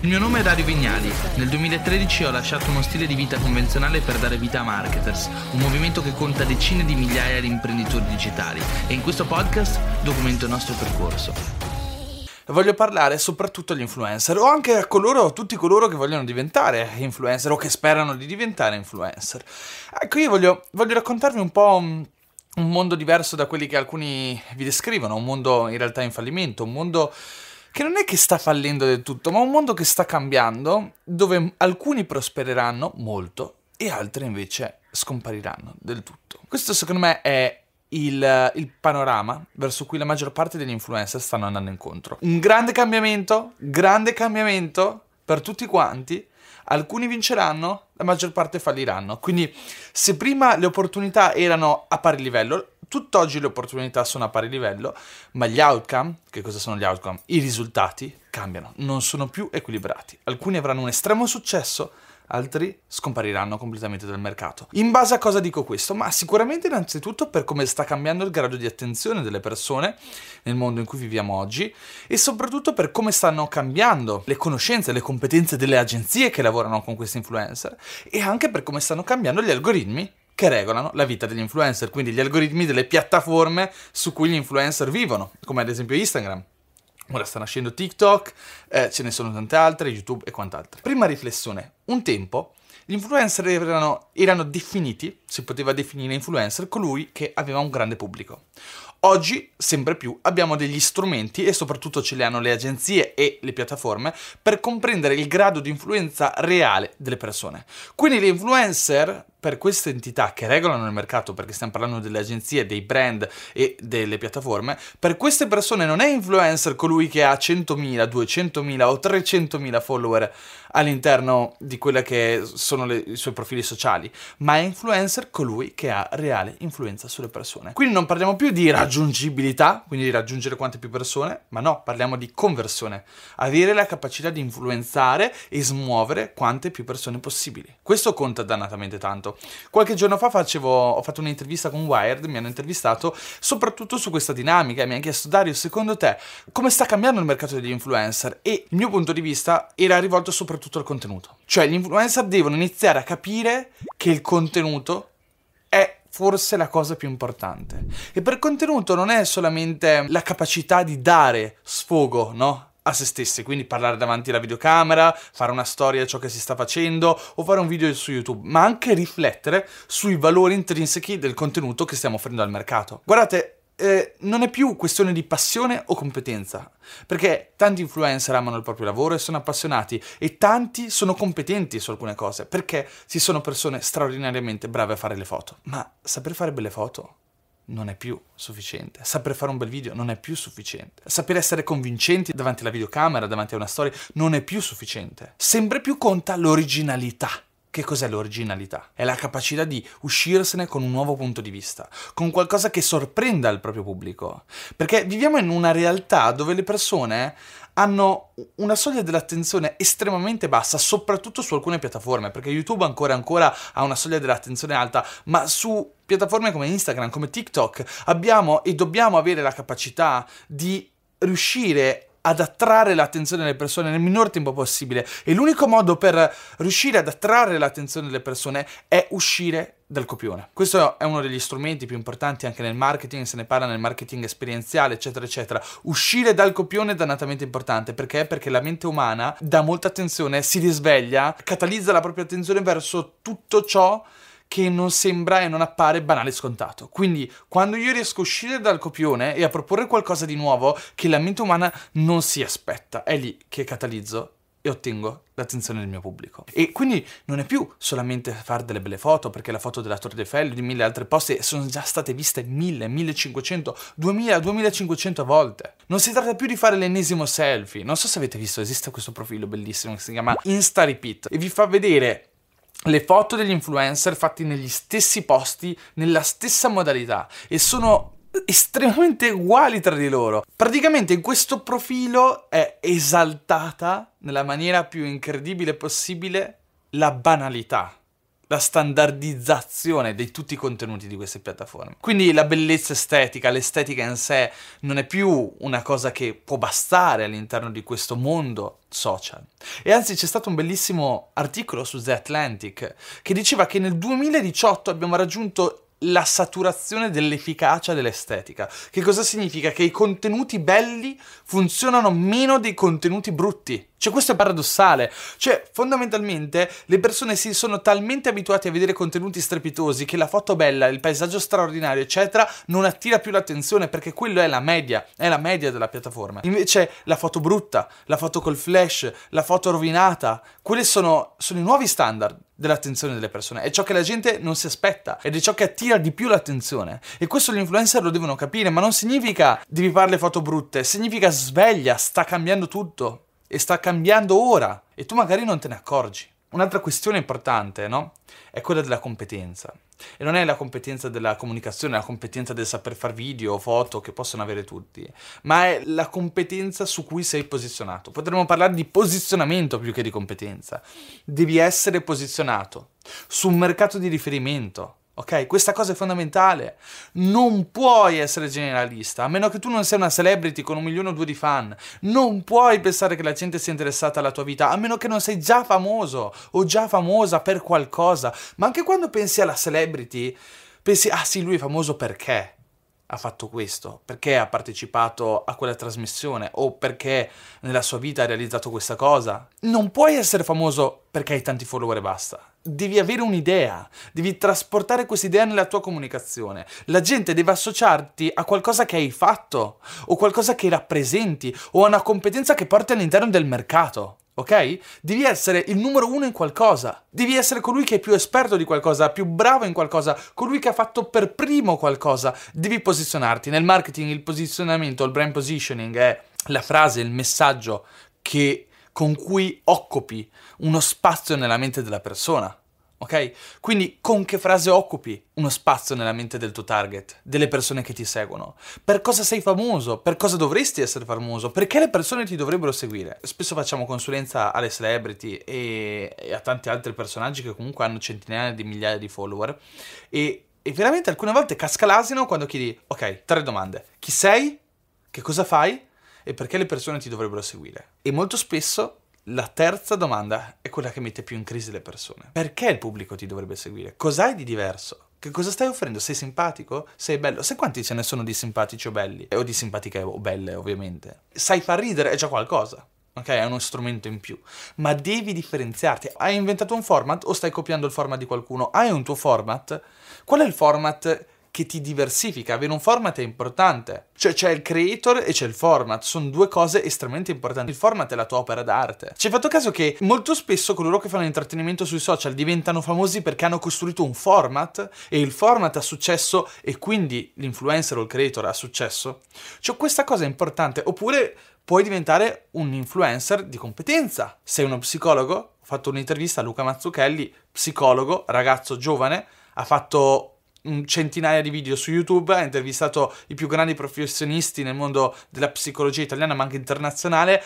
Il mio nome è Dario Vignali. Nel 2013 ho lasciato uno stile di vita convenzionale per dare vita a Marketers, un movimento che conta decine di migliaia di imprenditori digitali e in questo podcast documento il nostro percorso. Voglio parlare soprattutto agli influencer o anche a coloro, tutti coloro che vogliono diventare influencer o che sperano di diventare influencer. Ecco, io voglio, voglio raccontarvi un po' un mondo diverso da quelli che alcuni vi descrivono, un mondo in realtà in fallimento, un mondo che non è che sta fallendo del tutto, ma un mondo che sta cambiando, dove alcuni prospereranno molto e altri invece scompariranno del tutto. Questo secondo me è il, il, panorama verso cui la maggior parte degli influencer stanno andando incontro. Un grande cambiamento, grande cambiamento per tutti quanti. Alcuni vinceranno, la maggior parte falliranno. Quindi, se prima le opportunità erano a pari livello, tutt'oggi le opportunità sono a pari livello, ma gli outcome, che cosa sono gli outcome? I risultati cambiano, non sono più equilibrati. Alcuni avranno un estremo successo, altri scompariranno completamente dal mercato. In base a cosa dico questo? Ma sicuramente innanzitutto per come sta cambiando il grado di attenzione delle persone nel mondo in cui viviamo oggi e soprattutto per come stanno cambiando le conoscenze, le competenze delle agenzie che lavorano con questi influencer e anche per come stanno cambiando gli algoritmi che regolano la vita degli influencer, quindi gli algoritmi delle piattaforme su cui gli influencer vivono, come ad esempio Instagram. Ora sta nascendo TikTok, eh, ce ne sono tante altre, YouTube e quant'altro. Prima riflessione, un tempo gli influencer erano, erano definiti, si poteva definire influencer, colui che aveva un grande pubblico. Oggi, sempre più, abbiamo degli strumenti, e soprattutto ce li hanno le agenzie e le piattaforme, per comprendere il grado di influenza reale delle persone. Quindi gli influencer per queste entità che regolano il mercato, perché stiamo parlando delle agenzie, dei brand e delle piattaforme, per queste persone non è influencer colui che ha 100.000, 200.000 o 300.000 follower all'interno di quelli che sono le, i suoi profili sociali, ma è influencer colui che ha reale influenza sulle persone. Quindi non parliamo più di raggiungibilità, quindi di raggiungere quante più persone, ma no, parliamo di conversione, avere la capacità di influenzare e smuovere quante più persone possibili. Questo conta dannatamente tanto. Qualche giorno fa facevo, ho fatto un'intervista con Wired, mi hanno intervistato soprattutto su questa dinamica e mi hanno chiesto Dario, secondo te come sta cambiando il mercato degli influencer? E il mio punto di vista era rivolto soprattutto al contenuto. Cioè gli influencer devono iniziare a capire che il contenuto forse la cosa più importante. E per contenuto non è solamente la capacità di dare sfogo, no? a se stessi, quindi parlare davanti alla videocamera, fare una storia di ciò che si sta facendo o fare un video su YouTube, ma anche riflettere sui valori intrinseci del contenuto che stiamo offrendo al mercato. Guardate, eh, non è più questione di passione o competenza, perché tanti influencer amano il proprio lavoro e sono appassionati e tanti sono competenti su alcune cose, perché si sono persone straordinariamente brave a fare le foto. Ma saper fare belle foto non è più sufficiente. Saper fare un bel video non è più sufficiente. Saper essere convincenti davanti alla videocamera, davanti a una storia, non è più sufficiente. Sempre più conta l'originalità. Che cos'è l'originalità? È la capacità di uscirsene con un nuovo punto di vista, con qualcosa che sorprenda il proprio pubblico. Perché viviamo in una realtà dove le persone hanno una soglia dell'attenzione estremamente bassa, soprattutto su alcune piattaforme, perché YouTube ancora ancora ha una soglia dell'attenzione alta, ma su piattaforme come Instagram, come TikTok, abbiamo e dobbiamo avere la capacità di riuscire ad attrarre l'attenzione delle persone nel minor tempo possibile e l'unico modo per riuscire ad attrarre l'attenzione delle persone è uscire dal copione. Questo è uno degli strumenti più importanti anche nel marketing, se ne parla nel marketing esperienziale, eccetera, eccetera. Uscire dal copione è dannatamente importante perché? Perché la mente umana dà molta attenzione, si risveglia, catalizza la propria attenzione verso tutto ciò che non sembra e non appare banale e scontato. Quindi, quando io riesco a uscire dal copione e a proporre qualcosa di nuovo che la mente umana non si aspetta, è lì che catalizzo e ottengo l'attenzione del mio pubblico. E quindi non è più solamente fare delle belle foto, perché la foto della Torre Eiffel e di mille altre posti sono già state viste mille, 1500, 2000, 2500 volte. Non si tratta più di fare l'ennesimo selfie. Non so se avete visto, esiste questo profilo bellissimo che si chiama Insta Repeat e vi fa vedere le foto degli influencer fatti negli stessi posti, nella stessa modalità e sono estremamente uguali tra di loro. Praticamente in questo profilo è esaltata nella maniera più incredibile possibile la banalità, la standardizzazione di tutti i contenuti di queste piattaforme. Quindi la bellezza estetica, l'estetica in sé non è più una cosa che può bastare all'interno di questo mondo social. E anzi c'è stato un bellissimo articolo su The Atlantic che diceva che nel 2018 abbiamo raggiunto la saturazione dell'efficacia dell'estetica. Che cosa significa? Che i contenuti belli funzionano meno dei contenuti brutti. Cioè, questo è paradossale. Cioè, fondamentalmente, le persone si sono talmente abituate a vedere contenuti strepitosi che la foto bella, il paesaggio straordinario, eccetera, non attira più l'attenzione perché quello è la media, è la media della piattaforma. Invece, la foto brutta, la foto col flash, la foto rovinata, quelli sono, sono i nuovi standard dell'attenzione delle persone. È ciò che la gente non si aspetta ed è ciò che attira di più l'attenzione. E questo gli influencer lo devono capire, ma non significa devi fare le foto brutte, significa sveglia, sta cambiando tutto e sta cambiando ora e tu magari non te ne accorgi. Un'altra questione importante, no? È quella della competenza. E non è la competenza della comunicazione, la competenza del saper fare video o foto che possono avere tutti, ma è la competenza su cui sei posizionato. Potremmo parlare di posizionamento più che di competenza. Devi essere posizionato su un mercato di riferimento Ok, questa cosa è fondamentale. Non puoi essere generalista, a meno che tu non sia una celebrity con un milione o due di fan. Non puoi pensare che la gente sia interessata alla tua vita, a meno che non sei già famoso o già famosa per qualcosa. Ma anche quando pensi alla celebrity, pensi, ah sì, lui è famoso perché? Ha fatto questo, perché ha partecipato a quella trasmissione o perché nella sua vita ha realizzato questa cosa. Non puoi essere famoso perché hai tanti follower e basta. Devi avere un'idea, devi trasportare questa idea nella tua comunicazione. La gente deve associarti a qualcosa che hai fatto o qualcosa che rappresenti o a una competenza che porti all'interno del mercato ok? Devi essere il numero uno in qualcosa. Devi essere colui che è più esperto di qualcosa, più bravo in qualcosa, colui che ha fatto per primo qualcosa. Devi posizionarti. Nel marketing il posizionamento, il brand positioning è la frase, il messaggio che, con cui occupi uno spazio nella mente della persona ok? Quindi con che frase occupi uno spazio nella mente del tuo target, delle persone che ti seguono? Per cosa sei famoso? Per cosa dovresti essere famoso? Perché le persone ti dovrebbero seguire? Spesso facciamo consulenza alle celebrity e, e a tanti altri personaggi che comunque hanno centinaia di migliaia di follower e, e veramente alcune volte casca l'asino quando chiedi, ok, tre domande. Chi sei? Che cosa fai? E perché le persone ti dovrebbero seguire? E molto spesso la terza domanda è quella che mette più in crisi le persone. Perché il pubblico ti dovrebbe seguire? Cos'hai di diverso? Che cosa stai offrendo? Sei simpatico? Sei bello? Sai quanti ce ne sono di simpatici o belli? O di simpatiche o belle, ovviamente. Sai far ridere è già qualcosa. Ok, è uno strumento in più. Ma devi differenziarti. Hai inventato un format o stai copiando il format di qualcuno? Hai un tuo format? Qual è il format che ti diversifica. Avere un format è importante. Cioè c'è il creator e c'è il format, sono due cose estremamente importanti. Il format è la tua opera d'arte. Ci hai fatto caso che molto spesso coloro che fanno intrattenimento sui social diventano famosi perché hanno costruito un format e il format ha successo e quindi l'influencer o il creator ha successo? Cioè questa cosa è importante. Oppure puoi diventare un influencer di competenza. Sei uno psicologo? Ho fatto un'intervista a Luca Mazzucchelli, psicologo, ragazzo giovane, ha fatto centinaia di video su YouTube, ha intervistato i più grandi professionisti nel mondo della psicologia italiana ma anche internazionale,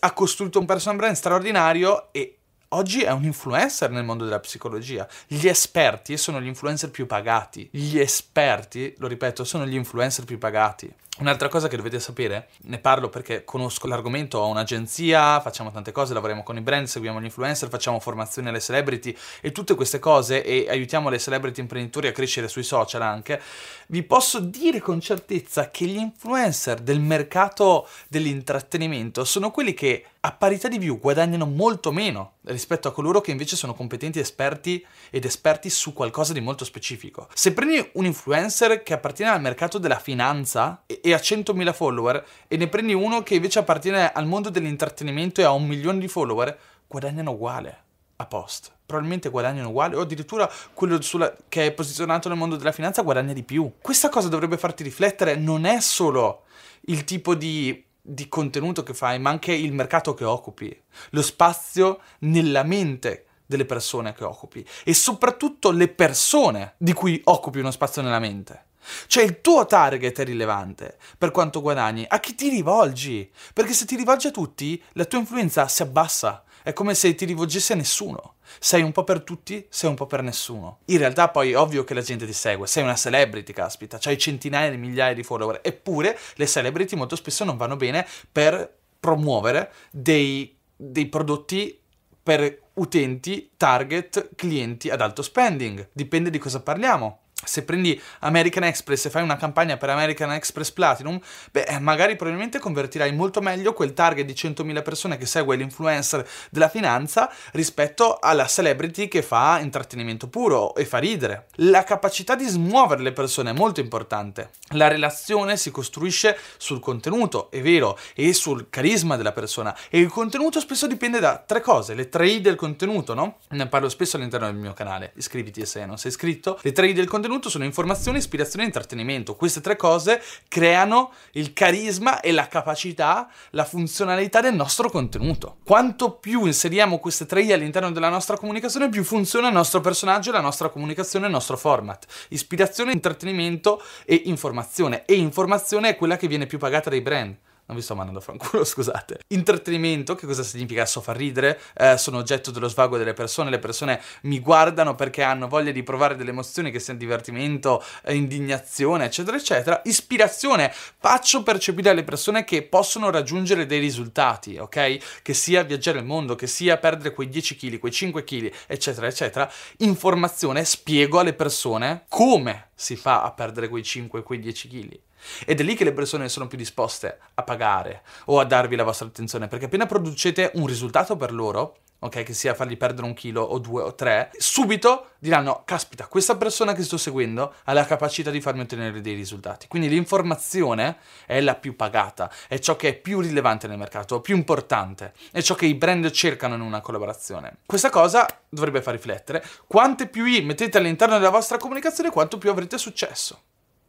ha costruito un personal brand straordinario e oggi è un influencer nel mondo della psicologia. Gli esperti sono gli influencer più pagati. Gli esperti, lo ripeto, sono gli influencer più pagati. Un'altra cosa che dovete sapere, ne parlo perché conosco l'argomento, ho un'agenzia, facciamo tante cose, lavoriamo con i brand, seguiamo gli influencer, facciamo formazioni alle celebrity e tutte queste cose e aiutiamo le celebrity imprenditori a crescere sui social anche. Vi posso dire con certezza che gli influencer del mercato dell'intrattenimento sono quelli che a parità di view guadagnano molto meno rispetto a coloro che invece sono competenti esperti ed esperti su qualcosa di molto specifico. Se prendi un influencer che appartiene al mercato della finanza ha 100.000 follower e ne prendi uno che invece appartiene al mondo dell'intrattenimento e ha un milione di follower, guadagnano uguale a post. Probabilmente guadagnano uguale o addirittura quello sulla, che è posizionato nel mondo della finanza guadagna di più. Questa cosa dovrebbe farti riflettere, non è solo il tipo di di contenuto che fai, ma anche il mercato che occupi, lo spazio nella mente delle persone che occupi e soprattutto le persone di cui occupi uno spazio nella mente. Cioè il tuo target è rilevante per quanto guadagni, a chi ti rivolgi? Perché se ti rivolgi a tutti, la tua influenza si abbassa È come se ti rivolgessi a nessuno. Sei un po' per tutti, sei un po' per nessuno. In realtà poi è ovvio che la gente ti segue, sei una celebrity, caspita, c'hai centinaia di migliaia di follower, eppure le celebrity molto spesso non vanno bene per promuovere dei, dei prodotti per utenti, target, clienti ad alto spending. Dipende di cosa parliamo se prendi American Express e fai una campagna per American Express Platinum, beh, eh, magari probabilmente convertirai molto meglio quel target di 100.000 persone che segue l'influencer della finanza rispetto alla celebrity che fa intrattenimento puro e fa ridere. La capacità di smuovere le persone è molto importante. La relazione si costruisce sul contenuto, è vero, e sul carisma della persona. E il contenuto spesso dipende da tre cose, le tre I del contenuto, no? Ne parlo spesso all'interno del mio canale. Iscriviti se non sei iscritto. Le tre I del contenuto contenuto sono informazione, ispirazione e intrattenimento. Queste tre cose creano il carisma e la capacità, la funzionalità del nostro contenuto. Quanto più inseriamo queste tre I all'interno della nostra comunicazione, più funziona il nostro personaggio, la nostra comunicazione, il nostro format. Ispirazione, intrattenimento e informazione. E informazione è quella che viene più pagata dai brand non vi sto mandando a fanculo, scusate. Intrattenimento, che cosa significa? So far ridere, eh, sono oggetto dello svago delle persone, le persone mi guardano perché hanno voglia di provare delle emozioni che siano divertimento, eh, indignazione, eccetera, eccetera. Ispirazione, faccio percepire alle persone che possono raggiungere dei risultati, ok? Che sia viaggiare il mondo, che sia perdere quei 10 kg, quei 5 kg, eccetera, eccetera. Informazione, spiego alle persone come si fa a perdere quei 5, quei 10 kg. Ed è lì che le persone sono più disposte a pagare o a darvi la vostra attenzione, perché appena producete un risultato per loro, ok, che sia fargli perdere un chilo o due o tre, subito diranno, caspita, questa persona che sto seguendo ha la capacità di farmi ottenere dei risultati. Quindi l'informazione è la più pagata, è ciò che è più rilevante nel mercato, più importante, è ciò che i brand cercano in una collaborazione. Questa cosa dovrebbe far riflettere, quante più I mettete all'interno della vostra comunicazione, quanto più avrete successo,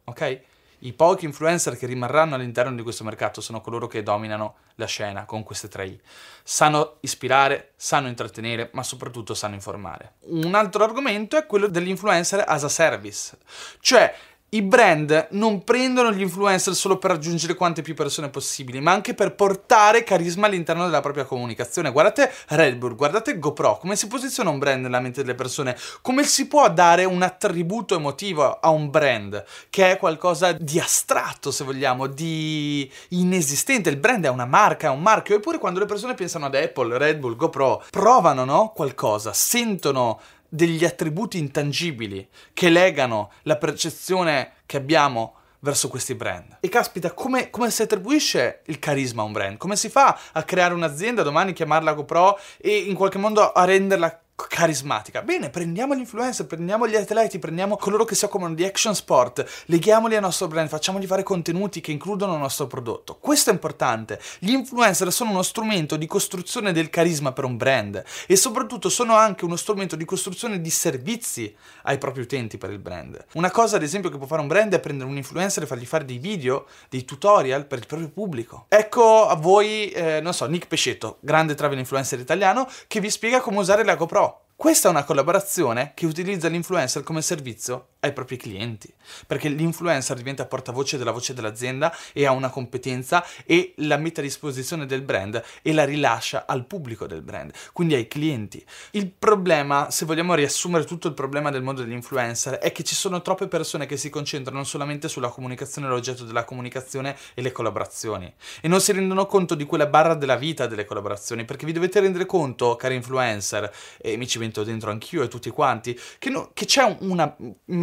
ok? I pochi influencer che rimarranno all'interno di questo mercato sono coloro che dominano la scena con queste tre I. Sanno ispirare, sanno intrattenere, ma soprattutto sanno informare. Un altro argomento è quello dell'influencer as a service, cioè i brand non prendono gli influencer solo per raggiungere quante più persone possibili, ma anche per portare carisma all'interno della propria comunicazione. Guardate Red Bull, guardate GoPro, come si posiziona un brand nella mente delle persone, come si può dare un attributo emotivo a un brand, che è qualcosa di astratto, se vogliamo, di inesistente. Il brand è una marca, è un marchio, eppure quando le persone pensano ad Apple, Red Bull, GoPro, provano, no? Qualcosa, sentono degli attributi intangibili che legano la percezione che abbiamo verso questi brand. E caspita, come, come, si attribuisce il carisma a un brand? Come si fa a creare un'azienda, domani chiamarla GoPro e in qualche modo a renderla carismatica. Bene, prendiamo gli influencer, prendiamo gli atleti, prendiamo coloro che si occupano di action sport, leghiamoli al nostro brand, facciamogli fare contenuti che includono il nostro prodotto. Questo è importante. Gli influencer sono uno strumento di costruzione del carisma per un brand e soprattutto sono anche uno strumento di costruzione di servizi ai propri utenti per il brand. Una cosa, ad esempio, che può fare un brand è prendere un influencer e fargli fare dei video, dei tutorial per il proprio pubblico. Ecco a voi, eh, non so, Nick Pescetto, grande travel influencer italiano, che vi spiega come usare la GoPro questa è una collaborazione che utilizza l'influencer come servizio ai propri clienti, perché l'influencer diventa portavoce della voce dell'azienda e ha una competenza e la mette a disposizione del brand e la rilascia al pubblico del brand, quindi ai clienti. Il problema, se vogliamo riassumere tutto il problema del mondo degli influencer, è che ci sono troppe persone che si concentrano solamente sulla comunicazione, l'oggetto della comunicazione e le collaborazioni e non si rendono conto di quella barra della vita delle collaborazioni, perché vi dovete rendere conto, cari influencer, e mi ci metto dentro anch'io e tutti quanti, che, no, che c'è una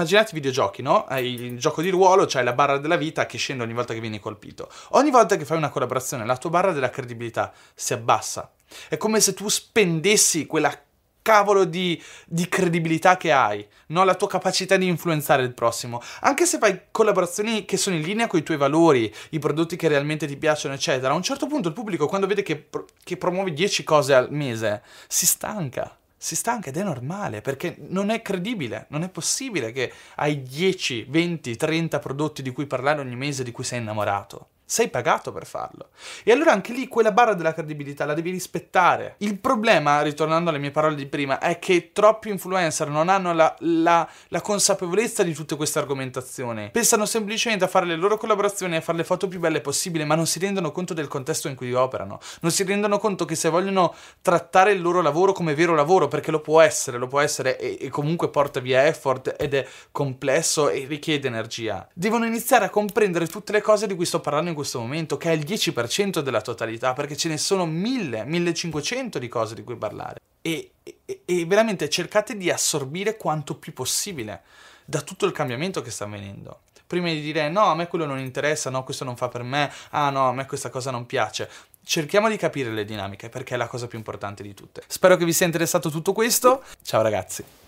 immaginate i videogiochi, no? Hai il gioco di ruolo, c'hai la barra della vita che scende ogni volta che vieni colpito. Ogni volta che fai una collaborazione, la tua barra della credibilità si abbassa. È come se tu spendessi quella cavolo di, di, credibilità che hai, no? la tua capacità di influenzare il prossimo. Anche se fai collaborazioni che sono in linea con i tuoi valori, i prodotti che realmente ti piacciono, eccetera, a un certo punto il pubblico, quando vede che, che promuovi 10 cose al mese, si stanca si stanca ed è normale perché non è credibile, non è possibile che hai 10, 20, 30 prodotti di cui parlare ogni mese di cui sei innamorato. Sei pagato per farlo. E allora anche lì quella barra della credibilità la devi rispettare. Il problema, ritornando alle mie parole di prima, è che troppi influencer non hanno la, la, la consapevolezza di tutte queste argomentazioni. Pensano semplicemente a fare le loro collaborazioni e a fare le foto più belle possibile, ma non si rendono conto del contesto in cui operano. Non si rendono conto che se vogliono trattare il loro lavoro come vero lavoro, perché lo può essere, lo può essere e, e comunque porta via effort ed è complesso e richiede energia, devono iniziare a comprendere tutte le cose di cui sto parlando in questo momento, che è il 10% della totalità, perché ce ne sono 1000, 1500 di cose di cui parlare. E, e, e veramente cercate di assorbire quanto più possibile da tutto il cambiamento che sta avvenendo prima di dire no, a me quello non interessa, no, questo non fa per me, ah no, a me questa cosa non piace. Cerchiamo di capire le dinamiche perché è la cosa più importante di tutte. Spero che vi sia interessato tutto questo. Ciao ragazzi.